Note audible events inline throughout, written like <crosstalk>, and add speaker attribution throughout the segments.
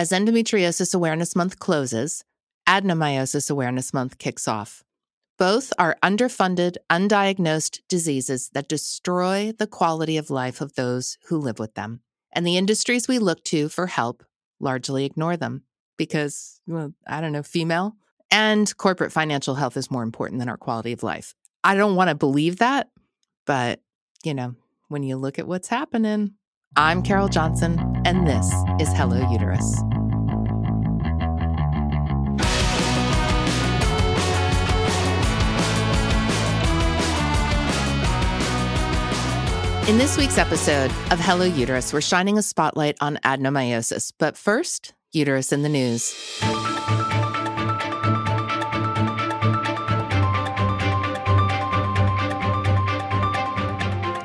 Speaker 1: As Endometriosis Awareness Month closes, Adenomyosis Awareness Month kicks off. Both are underfunded, undiagnosed diseases that destroy the quality of life of those who live with them. And the industries we look to for help largely ignore them because, well, I don't know, female and corporate financial health is more important than our quality of life. I don't want to believe that, but, you know, when you look at what's happening, I'm Carol Johnson, and this is Hello Uterus. In this week's episode of Hello Uterus, we're shining a spotlight on adenomyosis. But first, uterus in the news.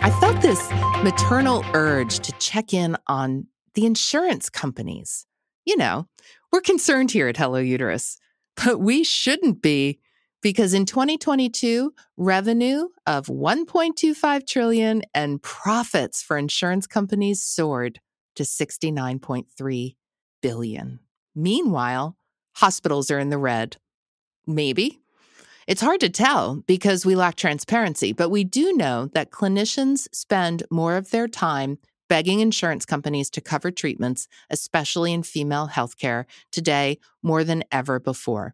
Speaker 1: I felt this maternal urge to check in on the insurance companies. You know, we're concerned here at Hello Uterus, <laughs> but we shouldn't be because in 2022, revenue of 1.25 trillion and profits for insurance companies soared to 69.3 billion. Meanwhile, hospitals are in the red. Maybe. It's hard to tell because we lack transparency, but we do know that clinicians spend more of their time begging insurance companies to cover treatments, especially in female healthcare, today more than ever before.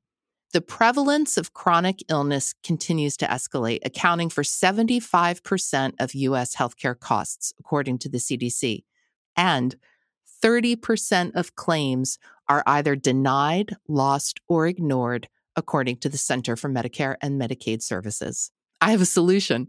Speaker 1: The prevalence of chronic illness continues to escalate, accounting for 75% of US healthcare costs, according to the CDC. And 30% of claims are either denied, lost, or ignored, according to the Center for Medicare and Medicaid Services. I have a solution.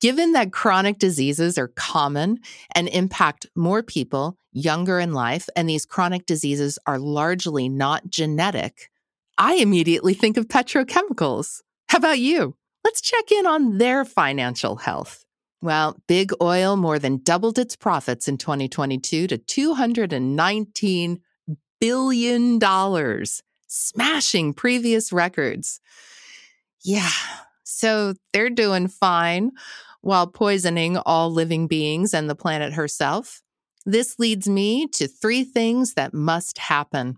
Speaker 1: Given that chronic diseases are common and impact more people younger in life, and these chronic diseases are largely not genetic, I immediately think of petrochemicals. How about you? Let's check in on their financial health. Well, big oil more than doubled its profits in 2022 to $219 billion, smashing previous records. Yeah, so they're doing fine while poisoning all living beings and the planet herself. This leads me to three things that must happen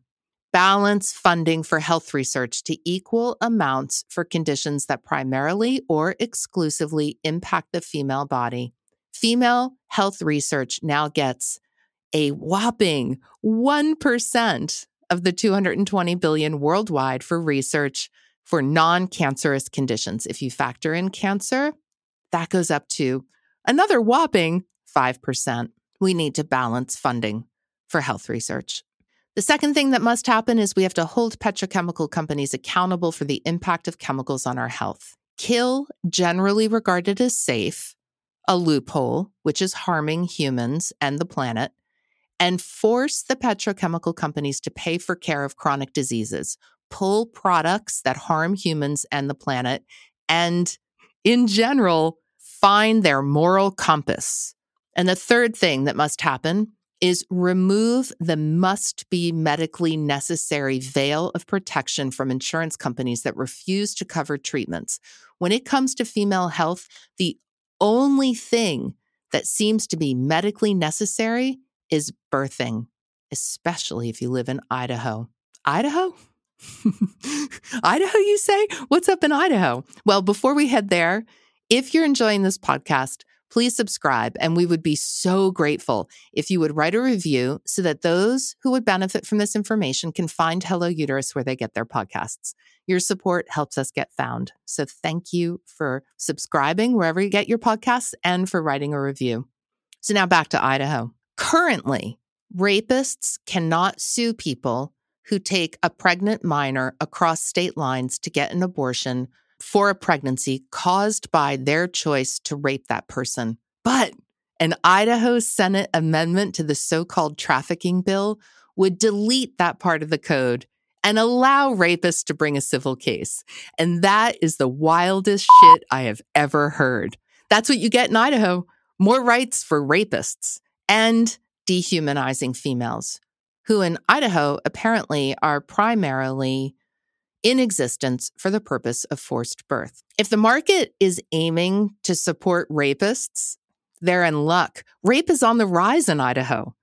Speaker 1: balance funding for health research to equal amounts for conditions that primarily or exclusively impact the female body. Female health research now gets a whopping 1% of the 220 billion worldwide for research for non-cancerous conditions. If you factor in cancer, that goes up to another whopping 5%. We need to balance funding for health research. The second thing that must happen is we have to hold petrochemical companies accountable for the impact of chemicals on our health. Kill, generally regarded as safe, a loophole, which is harming humans and the planet, and force the petrochemical companies to pay for care of chronic diseases, pull products that harm humans and the planet, and in general, find their moral compass. And the third thing that must happen is remove the must be medically necessary veil of protection from insurance companies that refuse to cover treatments. When it comes to female health, the only thing that seems to be medically necessary is birthing, especially if you live in Idaho. Idaho? <laughs> Idaho, you say? What's up in Idaho? Well, before we head there, if you're enjoying this podcast, please subscribe. And we would be so grateful if you would write a review so that those who would benefit from this information can find Hello Uterus where they get their podcasts. Your support helps us get found. So thank you for subscribing wherever you get your podcasts and for writing a review. So now back to Idaho. Currently, rapists cannot sue people who take a pregnant minor across state lines to get an abortion for a pregnancy caused by their choice to rape that person. But an Idaho Senate amendment to the so called trafficking bill would delete that part of the code and allow rapists to bring a civil case. And that is the wildest shit I have ever heard. That's what you get in Idaho more rights for rapists and dehumanizing females, who in Idaho apparently are primarily in existence for the purpose of forced birth. If the market is aiming to support rapists, they're in luck. Rape is on the rise in Idaho.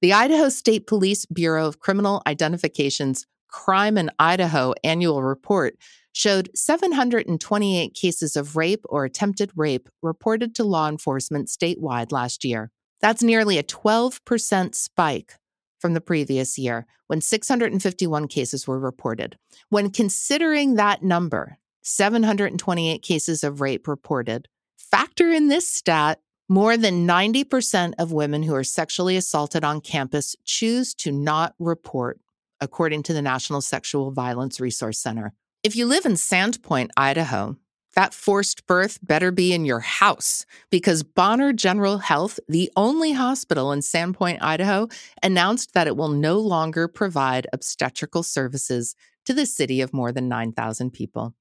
Speaker 1: The Idaho State Police Bureau of Criminal Identification's Crime in Idaho annual report showed 728 cases of rape or attempted rape reported to law enforcement statewide last year. That's nearly a 12% spike from the previous year when 651 cases were reported. When considering that number, 728 cases of rape reported, factor in this stat more than 90% of women who are sexually assaulted on campus choose to not report, according to the National Sexual Violence Resource Center. If you live in Sandpoint, Idaho, that forced birth better be in your house because Bonner General Health, the only hospital in Sandpoint, Idaho, announced that it will no longer provide obstetrical services to the city of more than 9,000 people.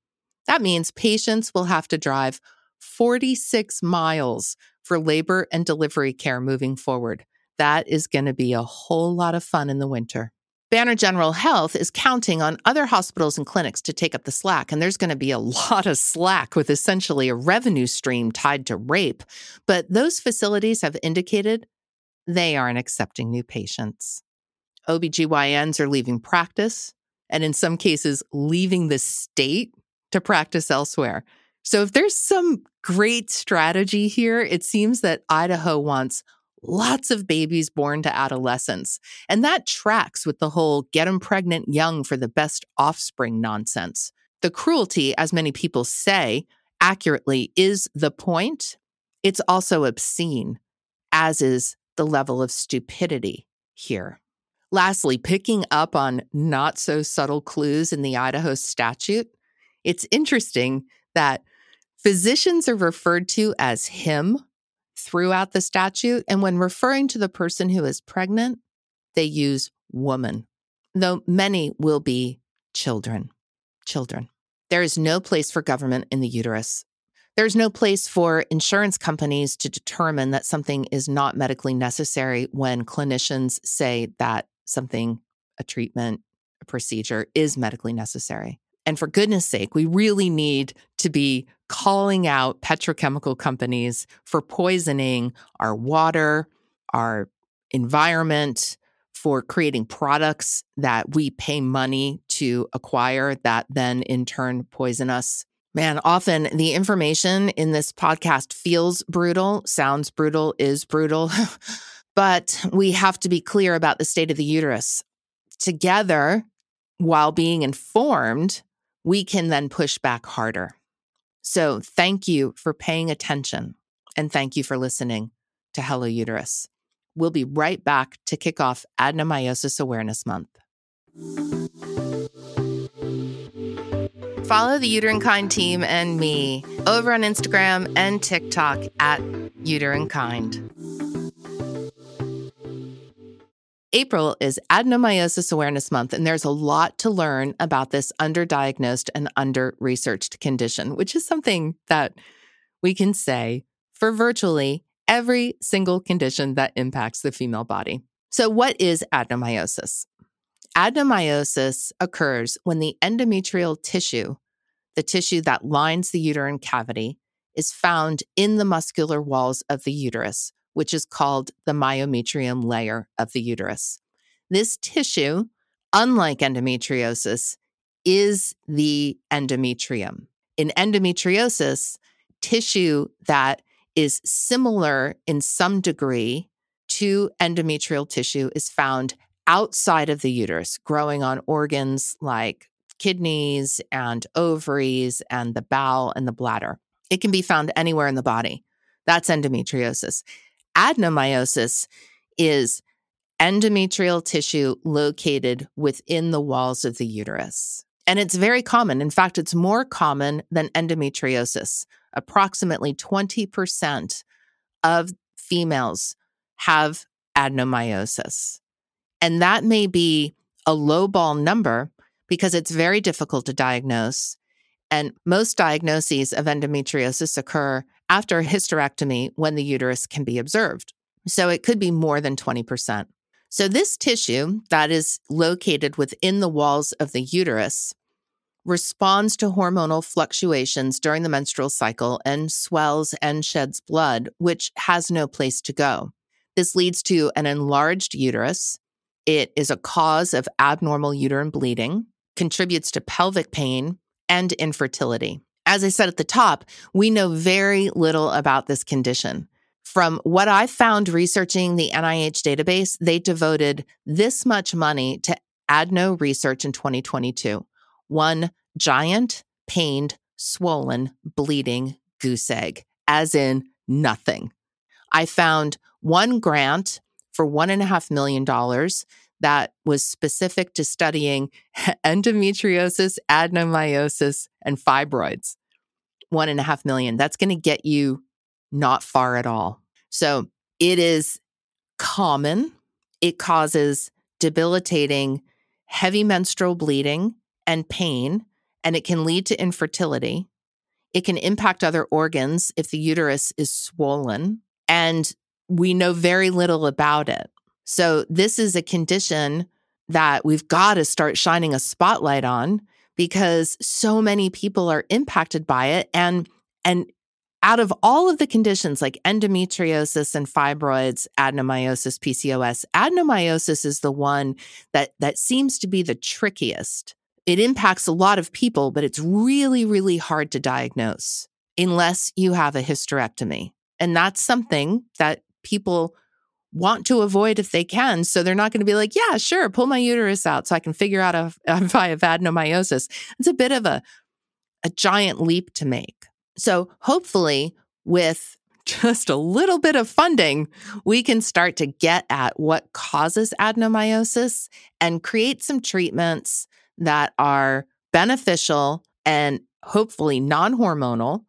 Speaker 1: That means patients will have to drive 46 miles for labor and delivery care moving forward. That is going to be a whole lot of fun in the winter. Bonner General Health is counting on other hospitals and clinics to take up the slack, and there's going to be a <laughs> lot of slack with essentially a revenue stream tied to rape. But those facilities have indicated they aren't accepting new patients. OBGYNs are leaving practice, and in some cases, leaving the state to practice elsewhere. So, if there's some great strategy here, it seems that Idaho wants lots of babies born to adolescents. And that tracks with the whole get them pregnant young for the best offspring nonsense. The cruelty, as many people say accurately, is the point. It's also obscene, as is the level of stupidity here. Lastly, picking up on not so subtle clues in the Idaho statute, it's interesting that physicians are referred to as him throughout the statute. And when referring to the person who is pregnant, they use woman, though many will be children. Children. There is no place for government in the uterus. There's no place for insurance companies to determine that something is not medically necessary when clinicians say that something, a treatment, a procedure is medically necessary. And for goodness sake, we really need to be calling out petrochemical companies for poisoning our water, our environment, for creating products that we pay money to acquire that then in turn poison us. Man, often the information in this podcast feels brutal, sounds brutal, is brutal, <laughs> but we have to be clear about the state of the uterus. Together, while being informed, we can then push back harder. So, thank you for paying attention and thank you for listening to Hello Uterus. We'll be right back to kick off Adenomyosis Awareness Month. Follow the Uterine Kind team and me over on Instagram and TikTok at Uterine Kind. April is Adenomyosis Awareness Month, and there's a lot to learn about this underdiagnosed and under researched condition, which is something that we can say for virtually every single condition that impacts the female body. So, what is adenomyosis? Adenomyosis occurs when the endometrial tissue, the tissue that lines the uterine cavity, is found in the muscular walls of the uterus, which is called the myometrium layer of the uterus. This tissue, unlike endometriosis, is the endometrium. In endometriosis, tissue that is similar in some degree to endometrial tissue is found outside of the uterus, growing on organs like kidneys and ovaries and the bowel and the bladder. It can be found anywhere in the body. That's endometriosis adenomyosis is endometrial tissue located within the walls of the uterus. And it's very common. In fact, it's more common than endometriosis. Approximately 20% of females have adenomyosis. And that may be a low ball number because it's very difficult to diagnose. And most diagnoses of endometriosis occur after a hysterectomy when the uterus can be observed. So it could be more than 20%. So this tissue that is located within the walls of the uterus responds to hormonal fluctuations during the menstrual cycle and swells and sheds blood, which has no place to go. This leads to an enlarged uterus. It is a cause of abnormal uterine bleeding, contributes to pelvic pain and infertility. As I said at the top, we know very little about this condition. From what I found researching the NIH database, they devoted this much money to adeno research in 2022. One giant, pained, swollen, bleeding goose egg, as in nothing. I found one grant for $1.5 million that was specific to studying endometriosis, adenomyosis, and fibroids. One and a half million. That's going to get you not far at all. So it is common. It causes debilitating, heavy menstrual bleeding and pain, and it can lead to infertility. It can impact other organs if the uterus is swollen, and we know very little about it. So, this is a condition that we've got to start shining a spotlight on because so many people are impacted by it and and out of all of the conditions like endometriosis and fibroids, adenomyosis, PCOS, adenomyosis is the one that that seems to be the trickiest. It impacts a lot of people, but it's really really hard to diagnose unless you have a hysterectomy. And that's something that people want to avoid if they can. So they're not going to be like, yeah, sure, pull my uterus out so I can figure out if, <laughs> if I have adenomyosis. It's a bit of a, a giant leap to make. So hopefully, with just a little bit of funding, we can start to get at what causes adenomyosis and create some treatments that are beneficial and hopefully non hormonal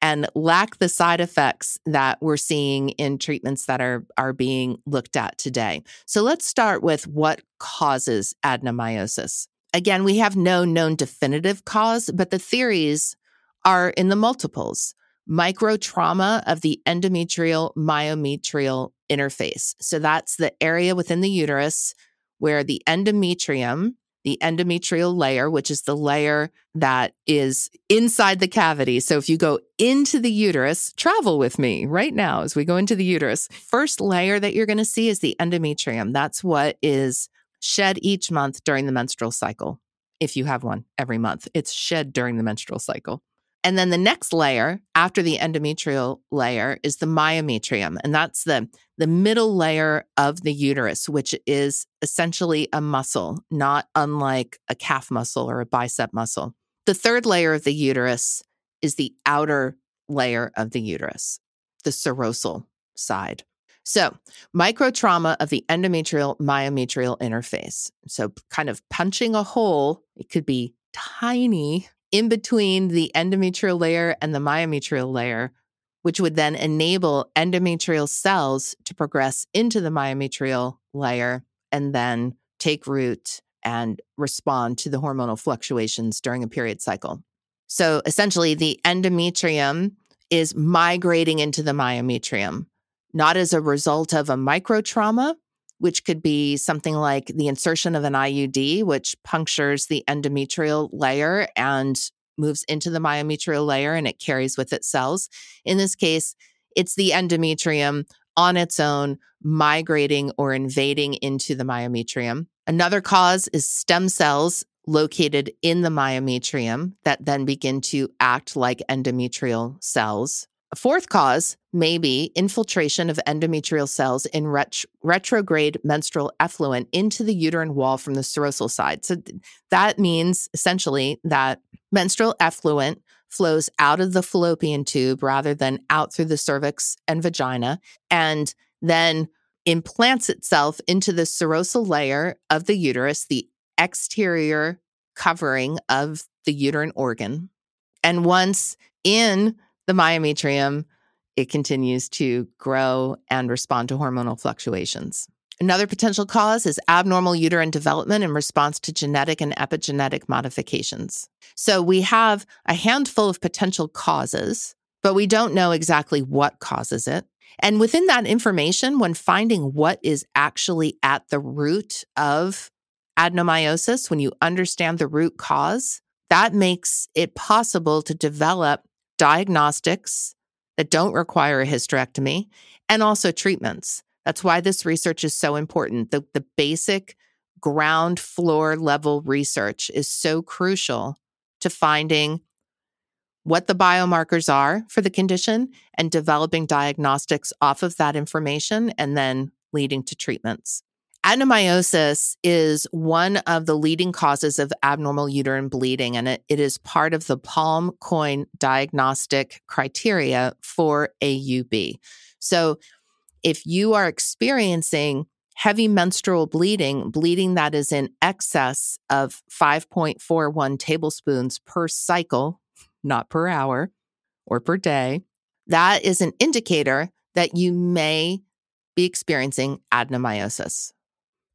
Speaker 1: and lack the side effects that we're seeing in treatments that are, are being looked at today. So let's start with what causes adenomyosis. Again, we have no known definitive cause, but the theories are in the multiples microtrauma of the endometrial myometrial interface. So that's the area within the uterus where the endometrium the endometrial layer, which is the layer that is inside the cavity. So if you go into the uterus, travel with me right now as we go into the uterus. First layer that you're going to see is the endometrium. That's what is shed each month during the menstrual cycle. If you have one every month, it's shed during the menstrual cycle. And then the next layer after the endometrial layer is the myometrium. And that's the, the middle layer of the uterus, which is essentially a muscle, not unlike a calf muscle or a bicep muscle. The third layer of the uterus is the outer layer of the uterus, the serosal side. So, microtrauma of the endometrial myometrial interface. So, kind of punching a hole, it could be tiny in between the endometrial layer and the myometrial layer, which would then enable endometrial cells to progress into the myometrial layer and then take root and respond to the hormonal fluctuations during a period cycle. So essentially, the endometrium is migrating into the myometrium, not as a result of a microtrauma, which could be something like the insertion of an IUD, which punctures the endometrial layer and moves into the myometrial layer and it carries with it cells. In this case, it's the endometrium on its own migrating or invading into the myometrium. Another cause is stem cells located in the myometrium that then begin to act like endometrial cells. A fourth cause may be infiltration of endometrial cells in ret- retrograde menstrual effluent into the uterine wall from the serosal side. So that means essentially that menstrual effluent flows out of the fallopian tube rather than out through the cervix and vagina and then implants itself into the serosal layer of the uterus, the exterior covering of the uterine organ. And once in the myometrium, it continues to grow and respond to hormonal fluctuations. Another potential cause is abnormal uterine development in response to genetic and epigenetic modifications. So we have a handful of potential causes, but we don't know exactly what causes it. And within that information, when finding what is actually at the root of adenomyosis, when you understand the root cause, that makes it possible to develop diagnostics that don't require a hysterectomy and also treatments That's why this research is so important. The, the basic ground floor level research is so crucial to finding what the biomarkers are for the condition and developing diagnostics off of that information and then leading to treatments. Adenomyosis is one of the leading causes of abnormal uterine bleeding, and it, it is part of the PALM-COEIN diagnostic criteria for AUB. So, if you are experiencing heavy menstrual bleeding, bleeding that is in excess of 5.41 tablespoons per cycle, not per hour or per day, that is an indicator that you may be experiencing adenomyosis.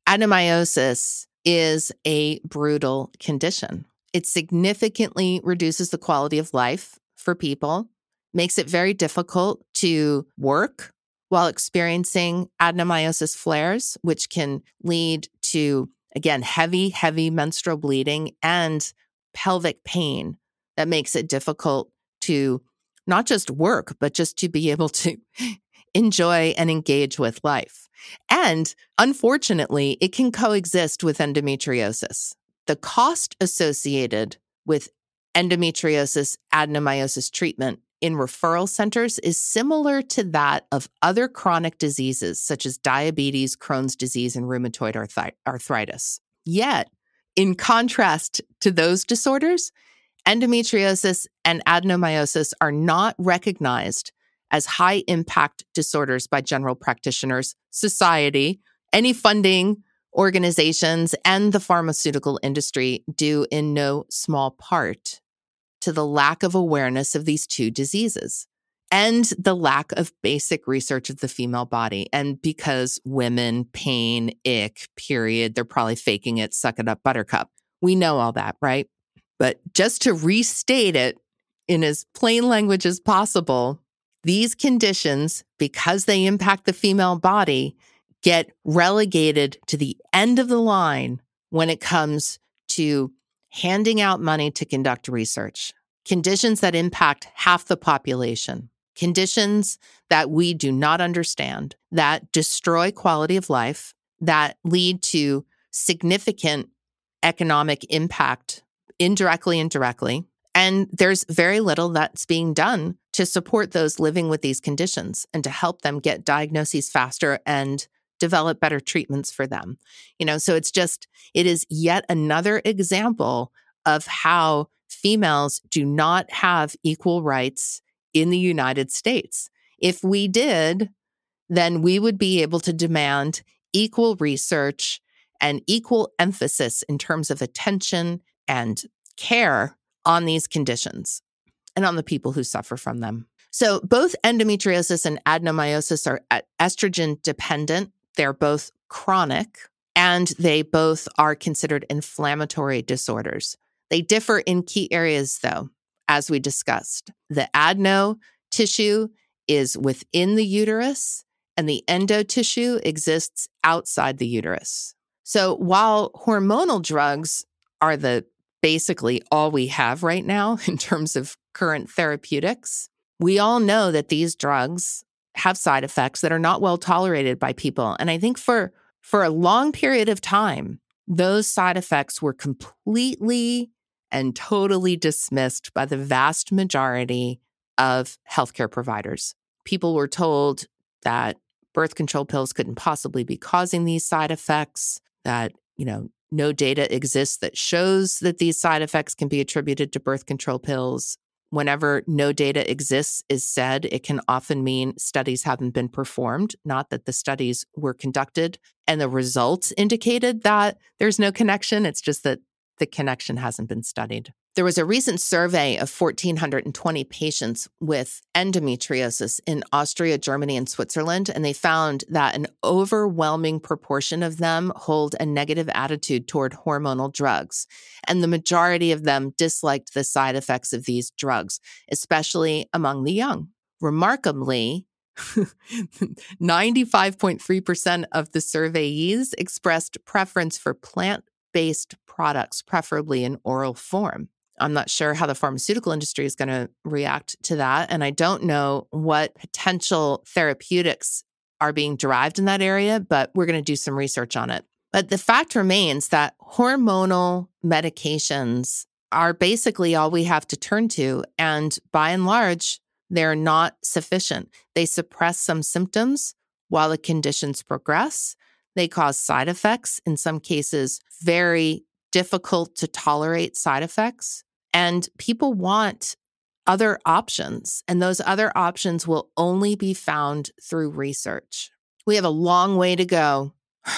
Speaker 1: Adenomyosis is a brutal condition. It significantly reduces the quality of life for people, makes it very difficult to work while experiencing adenomyosis flares, which can lead to, again, heavy, heavy menstrual bleeding and pelvic pain that makes it difficult to not just work, but just to be able to <laughs> enjoy and engage with life. And unfortunately, it can coexist with endometriosis. The cost associated with endometriosis adenomyosis treatment in referral centers is similar to that of other chronic diseases such as diabetes, Crohn's disease, and rheumatoid arthritis. Yet, in contrast to those disorders, endometriosis and adenomyosis are not recognized as high impact disorders by general practitioners, society, any funding organizations, and the pharmaceutical industry due in no small part to the lack of awareness of these two diseases and the lack of basic research of the female body. And because women, pain, ick, period, they're probably faking it, suck it up, buttercup. We know all that, right? But just to restate it in as plain language as possible, these conditions, because they impact the female body, get relegated to the end of the line when it comes to handing out money to conduct research. Conditions that impact half the population, conditions that we do not understand, that destroy quality of life, that lead to significant economic impact indirectly and directly, and there's very little that's being done to support those living with these conditions and to help them get diagnoses faster and develop better treatments for them. You know, so it's just, it is yet another example of how females do not have equal rights in the United States. If we did, then we would be able to demand equal research and equal emphasis in terms of attention and care on these conditions and on the people who suffer from them. So, both endometriosis and adenomyosis are uh, estrogen dependent. They're both chronic and they both are considered inflammatory disorders. They differ in key areas, though, as we discussed. The adeno tissue is within the uterus, and the endo tissue exists outside the uterus. So, while hormonal drugs are the basically all we have right now <laughs> in terms of current therapeutics. We all know that these drugs have side effects that are not well tolerated by people. And I think for for a long period of time, those side effects were completely and totally dismissed by the vast majority of healthcare providers. People were told that birth control pills couldn't possibly be causing these side effects, that, you know, no data exists that shows that these side effects can be attributed to birth control pills. Whenever no data exists is said, it can often mean studies haven't been performed, not that the studies were conducted and the results indicated that there's no connection. It's just that the connection hasn't been studied. There was a recent survey of 1,420 patients with endometriosis in Austria, Germany, and Switzerland, and they found that an overwhelming proportion of them hold a negative attitude toward hormonal drugs. And the majority of them disliked the side effects of these drugs, especially among the young. Remarkably, <laughs> 95.3% of the surveyees expressed preference for plant based products, preferably in oral form. I'm not sure how the pharmaceutical industry is going to react to that. And I don't know what potential therapeutics are being derived in that area, but we're going to do some research on it. But the fact remains that hormonal medications are basically all we have to turn to. And by and large, they're not sufficient. They suppress some symptoms while the conditions progress. They cause side effects, in some cases, very difficult to tolerate side effects. And people want other options, and those other options will only be found through research. We have a long way to go. <sighs>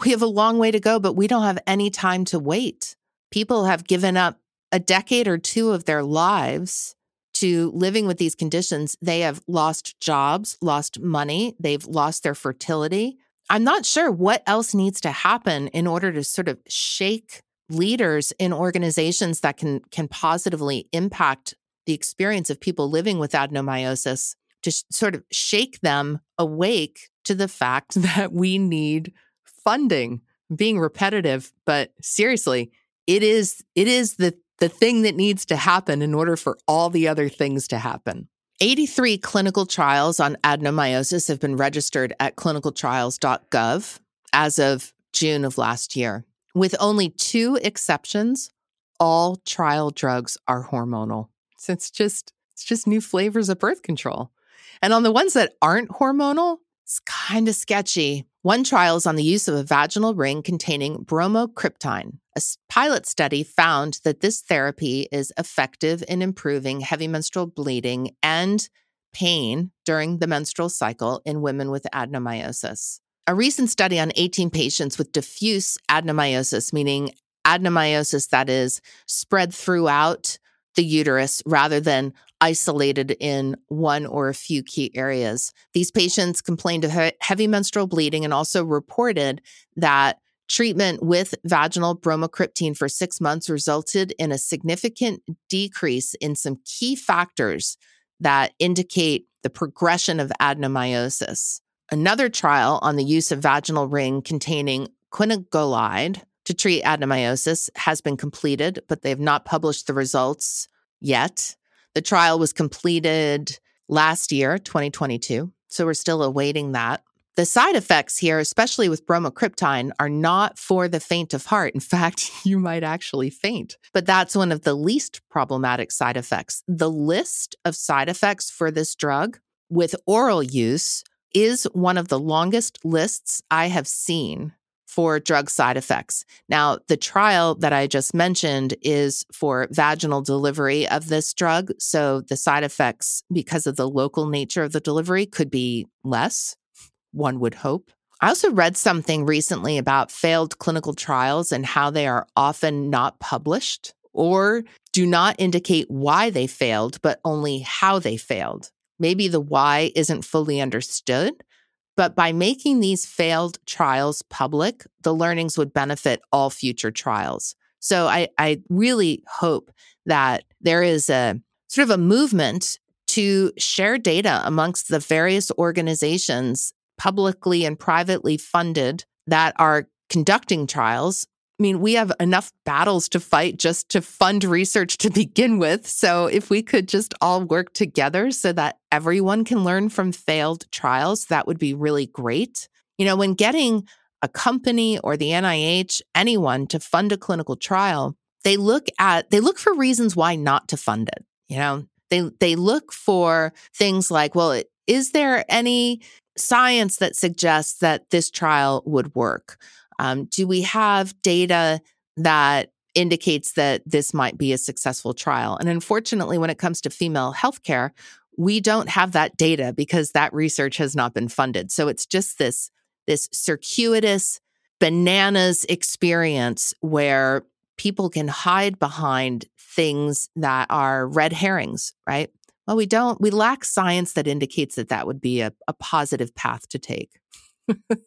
Speaker 1: We have a long way to go, but we don't have any time to wait. People have given up a decade or two of their lives to living with these conditions. They have lost jobs, lost money, they've lost their fertility. I'm not sure what else needs to happen in order to sort of shake leaders in organizations that can can positively impact the experience of people living with adenomyosis to sh- sort of shake them awake to the fact <laughs> that we need funding being repetitive but seriously it is it is the the thing that needs to happen in order for all the other things to happen 83 clinical trials on adenomyosis have been registered at clinicaltrials.gov as of June of last year. With only two exceptions, all trial drugs are hormonal. So it's just it's just new flavors of birth control. And on the ones that aren't hormonal, it's kind of sketchy. One trial is on the use of a vaginal ring containing bromocriptine. A pilot study found that this therapy is effective in improving heavy menstrual bleeding and pain during the menstrual cycle in women with adenomyosis. A recent study on 18 patients with diffuse adenomyosis, meaning adenomyosis that is spread throughout the uterus rather than isolated in one or a few key areas. These patients complained of heavy menstrual bleeding and also reported that treatment with vaginal bromocriptine for six months resulted in a significant decrease in some key factors that indicate the progression of adenomyosis. Another trial on the use of vaginal ring containing quinagolide to treat adenomyosis has been completed, but they have not published the results yet. The trial was completed last year, 2022. So we're still awaiting that. The side effects here, especially with bromocriptine, are not for the faint of heart. In <laughs> fact, you might actually faint, but that's one of the least problematic side effects. The list of side effects for this drug with oral use is one of the longest lists I have seen for drug side effects. Now, the trial that I just mentioned is for vaginal delivery of this drug. So the side effects, because of the local nature of the delivery, could be less, one would hope. I also read something recently about failed clinical trials and how they are often not published or do not indicate why they failed, but only how they failed. Maybe the why isn't fully understood, but by making these failed trials public, the learnings would benefit all future trials. So I, I really hope that there is a sort of a movement to share data amongst the various organizations, publicly and privately funded, that are conducting trials I mean, we have enough battles to fight just to fund research to begin with. So, if we could just all work together so that everyone can learn from failed trials, that would be really great. You know, when getting a company or the NIH, anyone to fund a clinical trial, they look at they look for reasons why not to fund it. You know, they they look for things like, well, is there any science that suggests that this trial would work? Um, do we have data that indicates that this might be a successful trial? And unfortunately, when it comes to female healthcare, we don't have that data because that research has not been funded. So it's just this this circuitous bananas experience where people can hide behind things that are red herrings, right? Well, we don't, we lack science that indicates that that would be a, a positive path to take.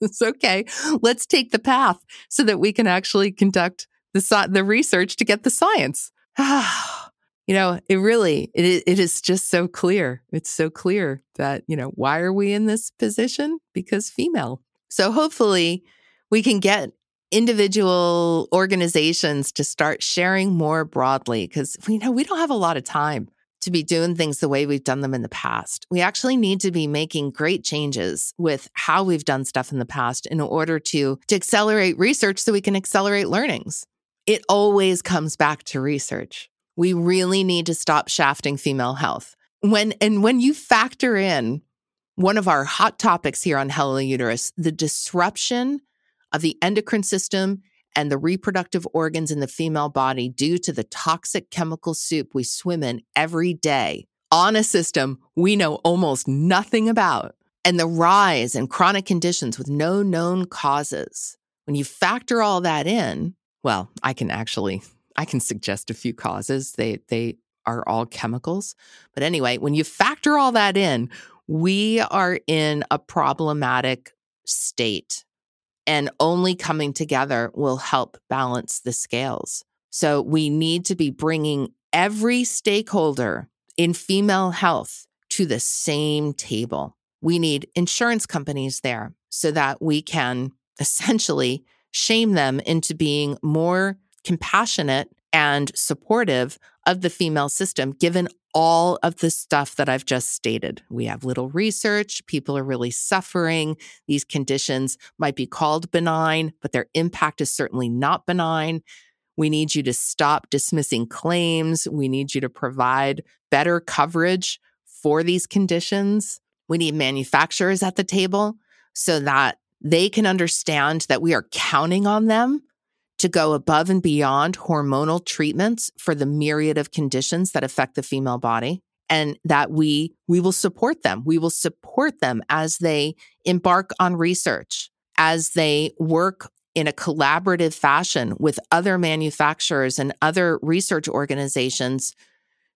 Speaker 1: It's okay. Let's take the path so that we can actually conduct the the research to get the science. <sighs> you know, it really it it is just so clear. It's so clear that, you know, why are we in this position? Because female. So hopefully we can get individual organizations to start sharing more broadly because we know we don't have a lot of time. To be doing things the way we've done them in the past. We actually need to be making great changes with how we've done stuff in the past in order to, to accelerate research so we can accelerate learnings. It always comes back to research. We really need to stop shafting female health. When and when you factor in one of our hot topics here on Hello Uterus, the disruption of the endocrine system and the reproductive organs in the female body due to the toxic chemical soup we swim in every day on a system we know almost nothing about, and the rise in chronic conditions with no known causes. When you factor all that in, well, I can actually I can suggest a few causes. They they are all chemicals. But anyway, when you factor all that in, we are in a problematic state and only coming together will help balance the scales. So we need to be bringing every stakeholder in female health to the same table. We need insurance companies there so that we can <laughs> essentially shame them into being more compassionate and supportive of the female system, given all of the stuff that I've just stated. We have little research. People are really suffering. These conditions might be called benign, but their impact is certainly not benign. We need you to stop dismissing claims. We need you to provide better coverage for these conditions. We need manufacturers at the table so that they can understand that we are counting on them to go above and beyond hormonal treatments for the myriad of conditions that affect the female body and that we we will support them. We will support them as they embark on research as they work in a collaborative fashion with other manufacturers and other research organizations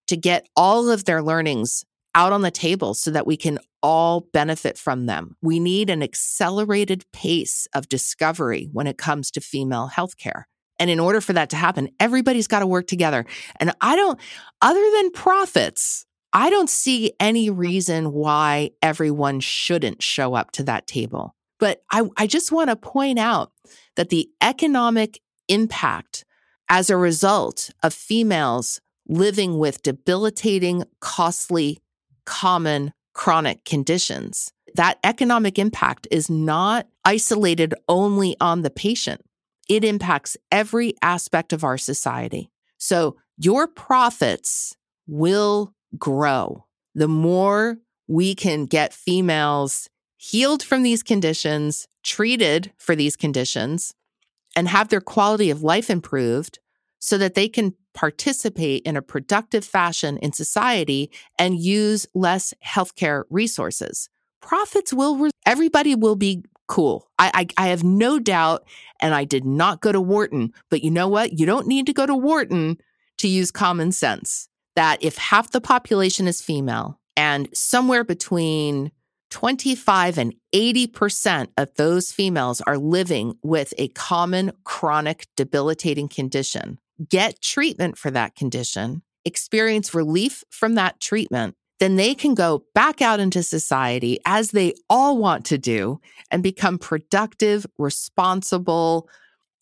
Speaker 1: to get all of their learnings out on the table so that we can all benefit from them. We need an accelerated pace of discovery when it comes to female healthcare. And in order for that to happen, everybody's got to work together. And I don't, other than profits, I don't see any reason why everyone shouldn't show up to that table. But I, I just want to point out that the economic impact as a result of females living with debilitating, costly, common chronic conditions. That economic impact is not isolated only on the patient, it impacts every aspect of our society. So your profits will grow the more we can get females healed from these conditions, treated for these conditions, and have their quality of life improved so that they can participate in a productive fashion in society and use less healthcare resources. Profits will, re- everybody will be cool. I, I, I have no doubt. And I did not go to Wharton, but you know what? You don't need to go to Wharton to use common sense that if half the population is female and somewhere between 25 and 80% of those females are living with a common chronic debilitating condition, get treatment for that condition, experience relief from that treatment, then they can go back out into society as they all want to do and become productive, responsible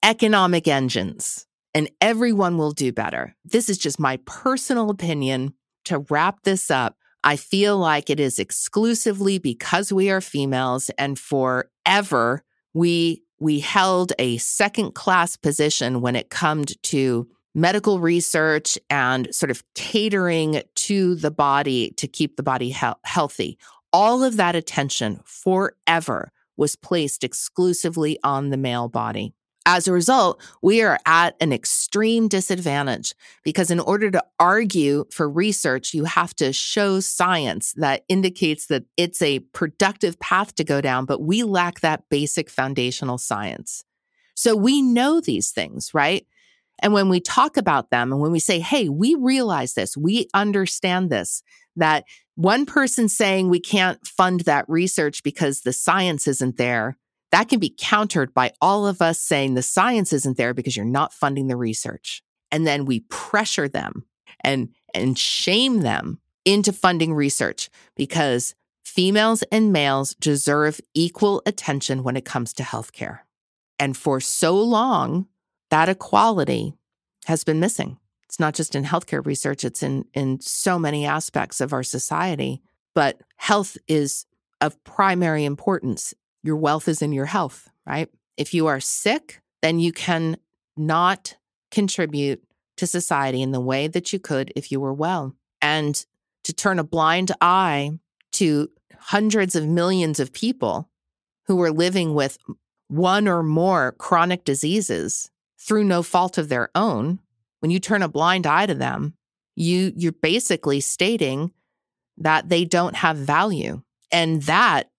Speaker 1: economic engines. And everyone will do better. This is just my personal opinion. To wrap this up, I feel like it is exclusively because we are females and forever we we held a second class position when it come to medical research and sort of catering to the body to keep the body he- healthy. All of that attention forever was placed exclusively on the male body. As a result, we are at an extreme disadvantage because, in order to argue for research, you have to show science that indicates that it's a productive path to go down, but we lack that basic foundational science. So we know these things, right? And when we talk about them and when we say, hey, we realize this, we understand this, that one person saying we can't fund that research because the science isn't there that can be countered by all of us saying the science isn't there because you're not funding the research. And then we pressure them and, and shame them into funding research because females and males deserve equal attention when it comes to healthcare. And for so long, that equality has been missing. It's not just in healthcare research, it's in, in so many aspects of our society. But health is of primary importance. Your wealth is in your health, right? If you are sick, then you can not contribute to society in the way that you could if you were well. And to turn a blind eye to hundreds of millions of people who are living with one or more chronic diseases through no fault of their own, when you turn a blind eye to them, you you're basically stating that they don't have value. And that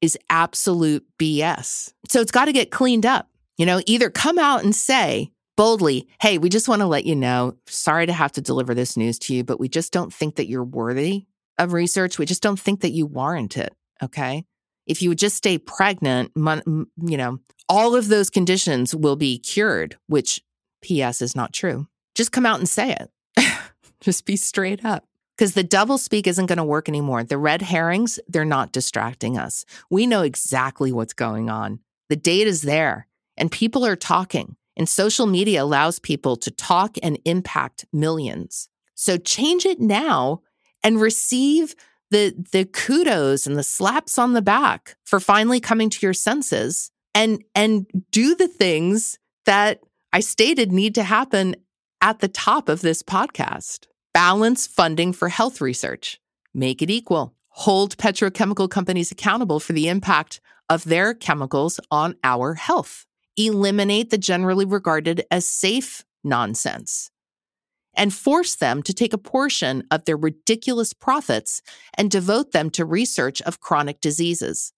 Speaker 1: is absolute BS. So it's got to get cleaned up. You know, either come out and say boldly, hey, we just want to let you know, sorry to have to deliver this news to you, but we just don't think that you're worthy of research. We just don't think that you warrant it. Okay. If you would just stay pregnant, you know, all of those conditions will be cured, which PS is not true. Just come out and say it. <laughs> just be straight up. Because the double speak isn't going to work anymore. The red herrings, they're not distracting us. We know exactly what's going on. The data's there, and people are talking, and social media allows people to talk and impact millions. So change it now and receive the the kudos and the slaps on the back for finally coming to your senses and and do the things that I stated need to happen at the top of this podcast. Balance funding for health research. Make it equal. Hold petrochemical companies accountable for the impact of their chemicals on our health. Eliminate the generally regarded as safe nonsense and force them to take a portion of their ridiculous profits and devote them to research of chronic diseases.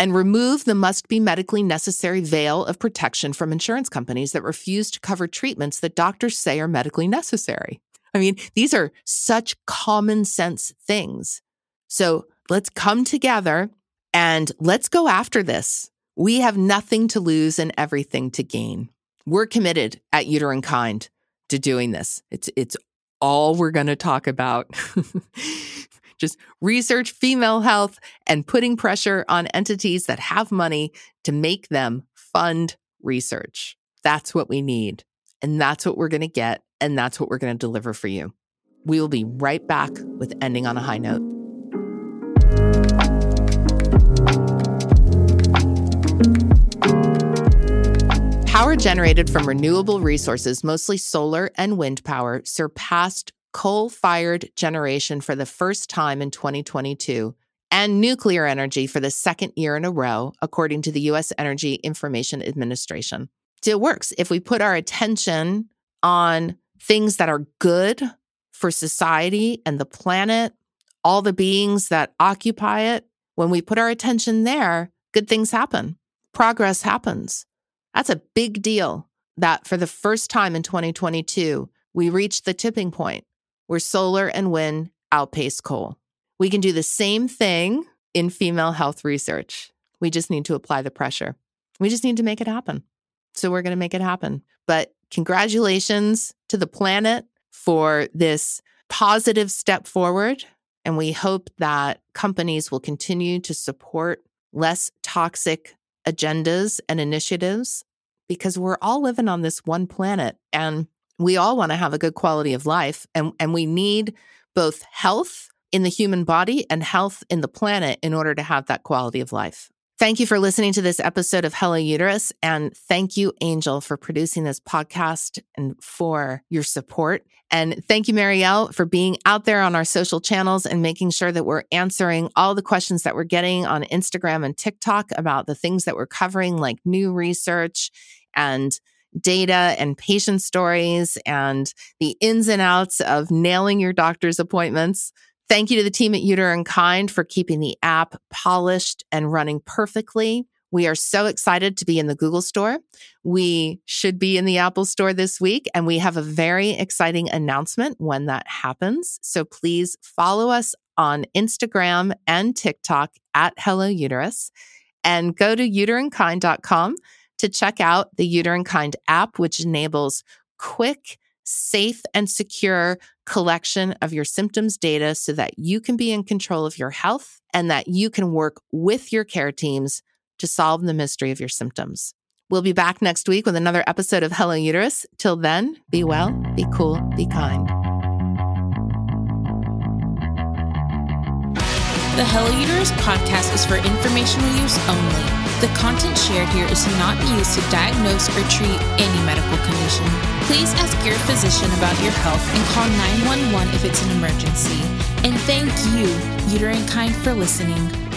Speaker 1: And remove the must be medically necessary veil of protection from insurance companies that refuse to cover treatments that doctors say are medically necessary. I mean, these are such common sense things. So let's come together and let's go after this. We have nothing to lose and everything to gain. We're committed at Uterine Kind to doing this. It's it's all we're going to talk about. <laughs> Just research female health and putting pressure on entities that have money to make them fund research. That's what we need. And that's what we're going to get. And that's what we're going to deliver for you. We will be right back with Ending on a High Note. Power generated from renewable resources, mostly solar and wind power, surpassed coal fired generation for the first time in 2022 and nuclear energy for the second year in a row, according to the U.S. Energy Information Administration. It works. If we put our attention on things that are good for society and the planet, all the beings that occupy it, when we put our attention there, good things happen. Progress happens. That's a big deal that for the first time in 2022, we reached the tipping point where solar and wind outpace coal. We can do the same thing in female health research. We just need to apply the pressure. We just need to make it happen. So we're going to make it happen. But congratulations to the planet for this positive step forward. And we hope that companies will continue to support less toxic agendas and initiatives because we're all living on this one planet and we all want to have a good quality of life and, and we need both health in the human body and health in the planet in order to have that quality of life. Thank you for listening to this episode of Hello Uterus. And thank you, Angel, for producing this podcast and for your support. And thank you, Marielle, for being out there on our social channels and making sure that we're answering all the questions that we're getting on Instagram and TikTok about the things that we're covering, like new research and data and patient stories and the ins and outs of nailing your doctor's appointments. Thank you to the team at Uterine Kind for keeping the app polished and running perfectly. We are so excited to be in the Google Store. We should be in the Apple Store this week, and we have a very exciting announcement when that happens. So please follow us on Instagram and TikTok at Hello Uterus and go to uterinekind.com to check out the Uterine Kind app, which enables quick, safe, and secure collection of your symptoms data so that you can be in control of your health and that you can work with your care teams to solve the mystery of your symptoms. We'll be back next week with another episode of Hello Uterus. Till then, be well, be cool, be kind.
Speaker 2: The Hello Uterus podcast is for informational use only. The content shared here is not used to diagnose or treat any medical condition. Please ask your physician about your health and call 911 if it's an emergency. And thank you, Uterine Kind, for listening.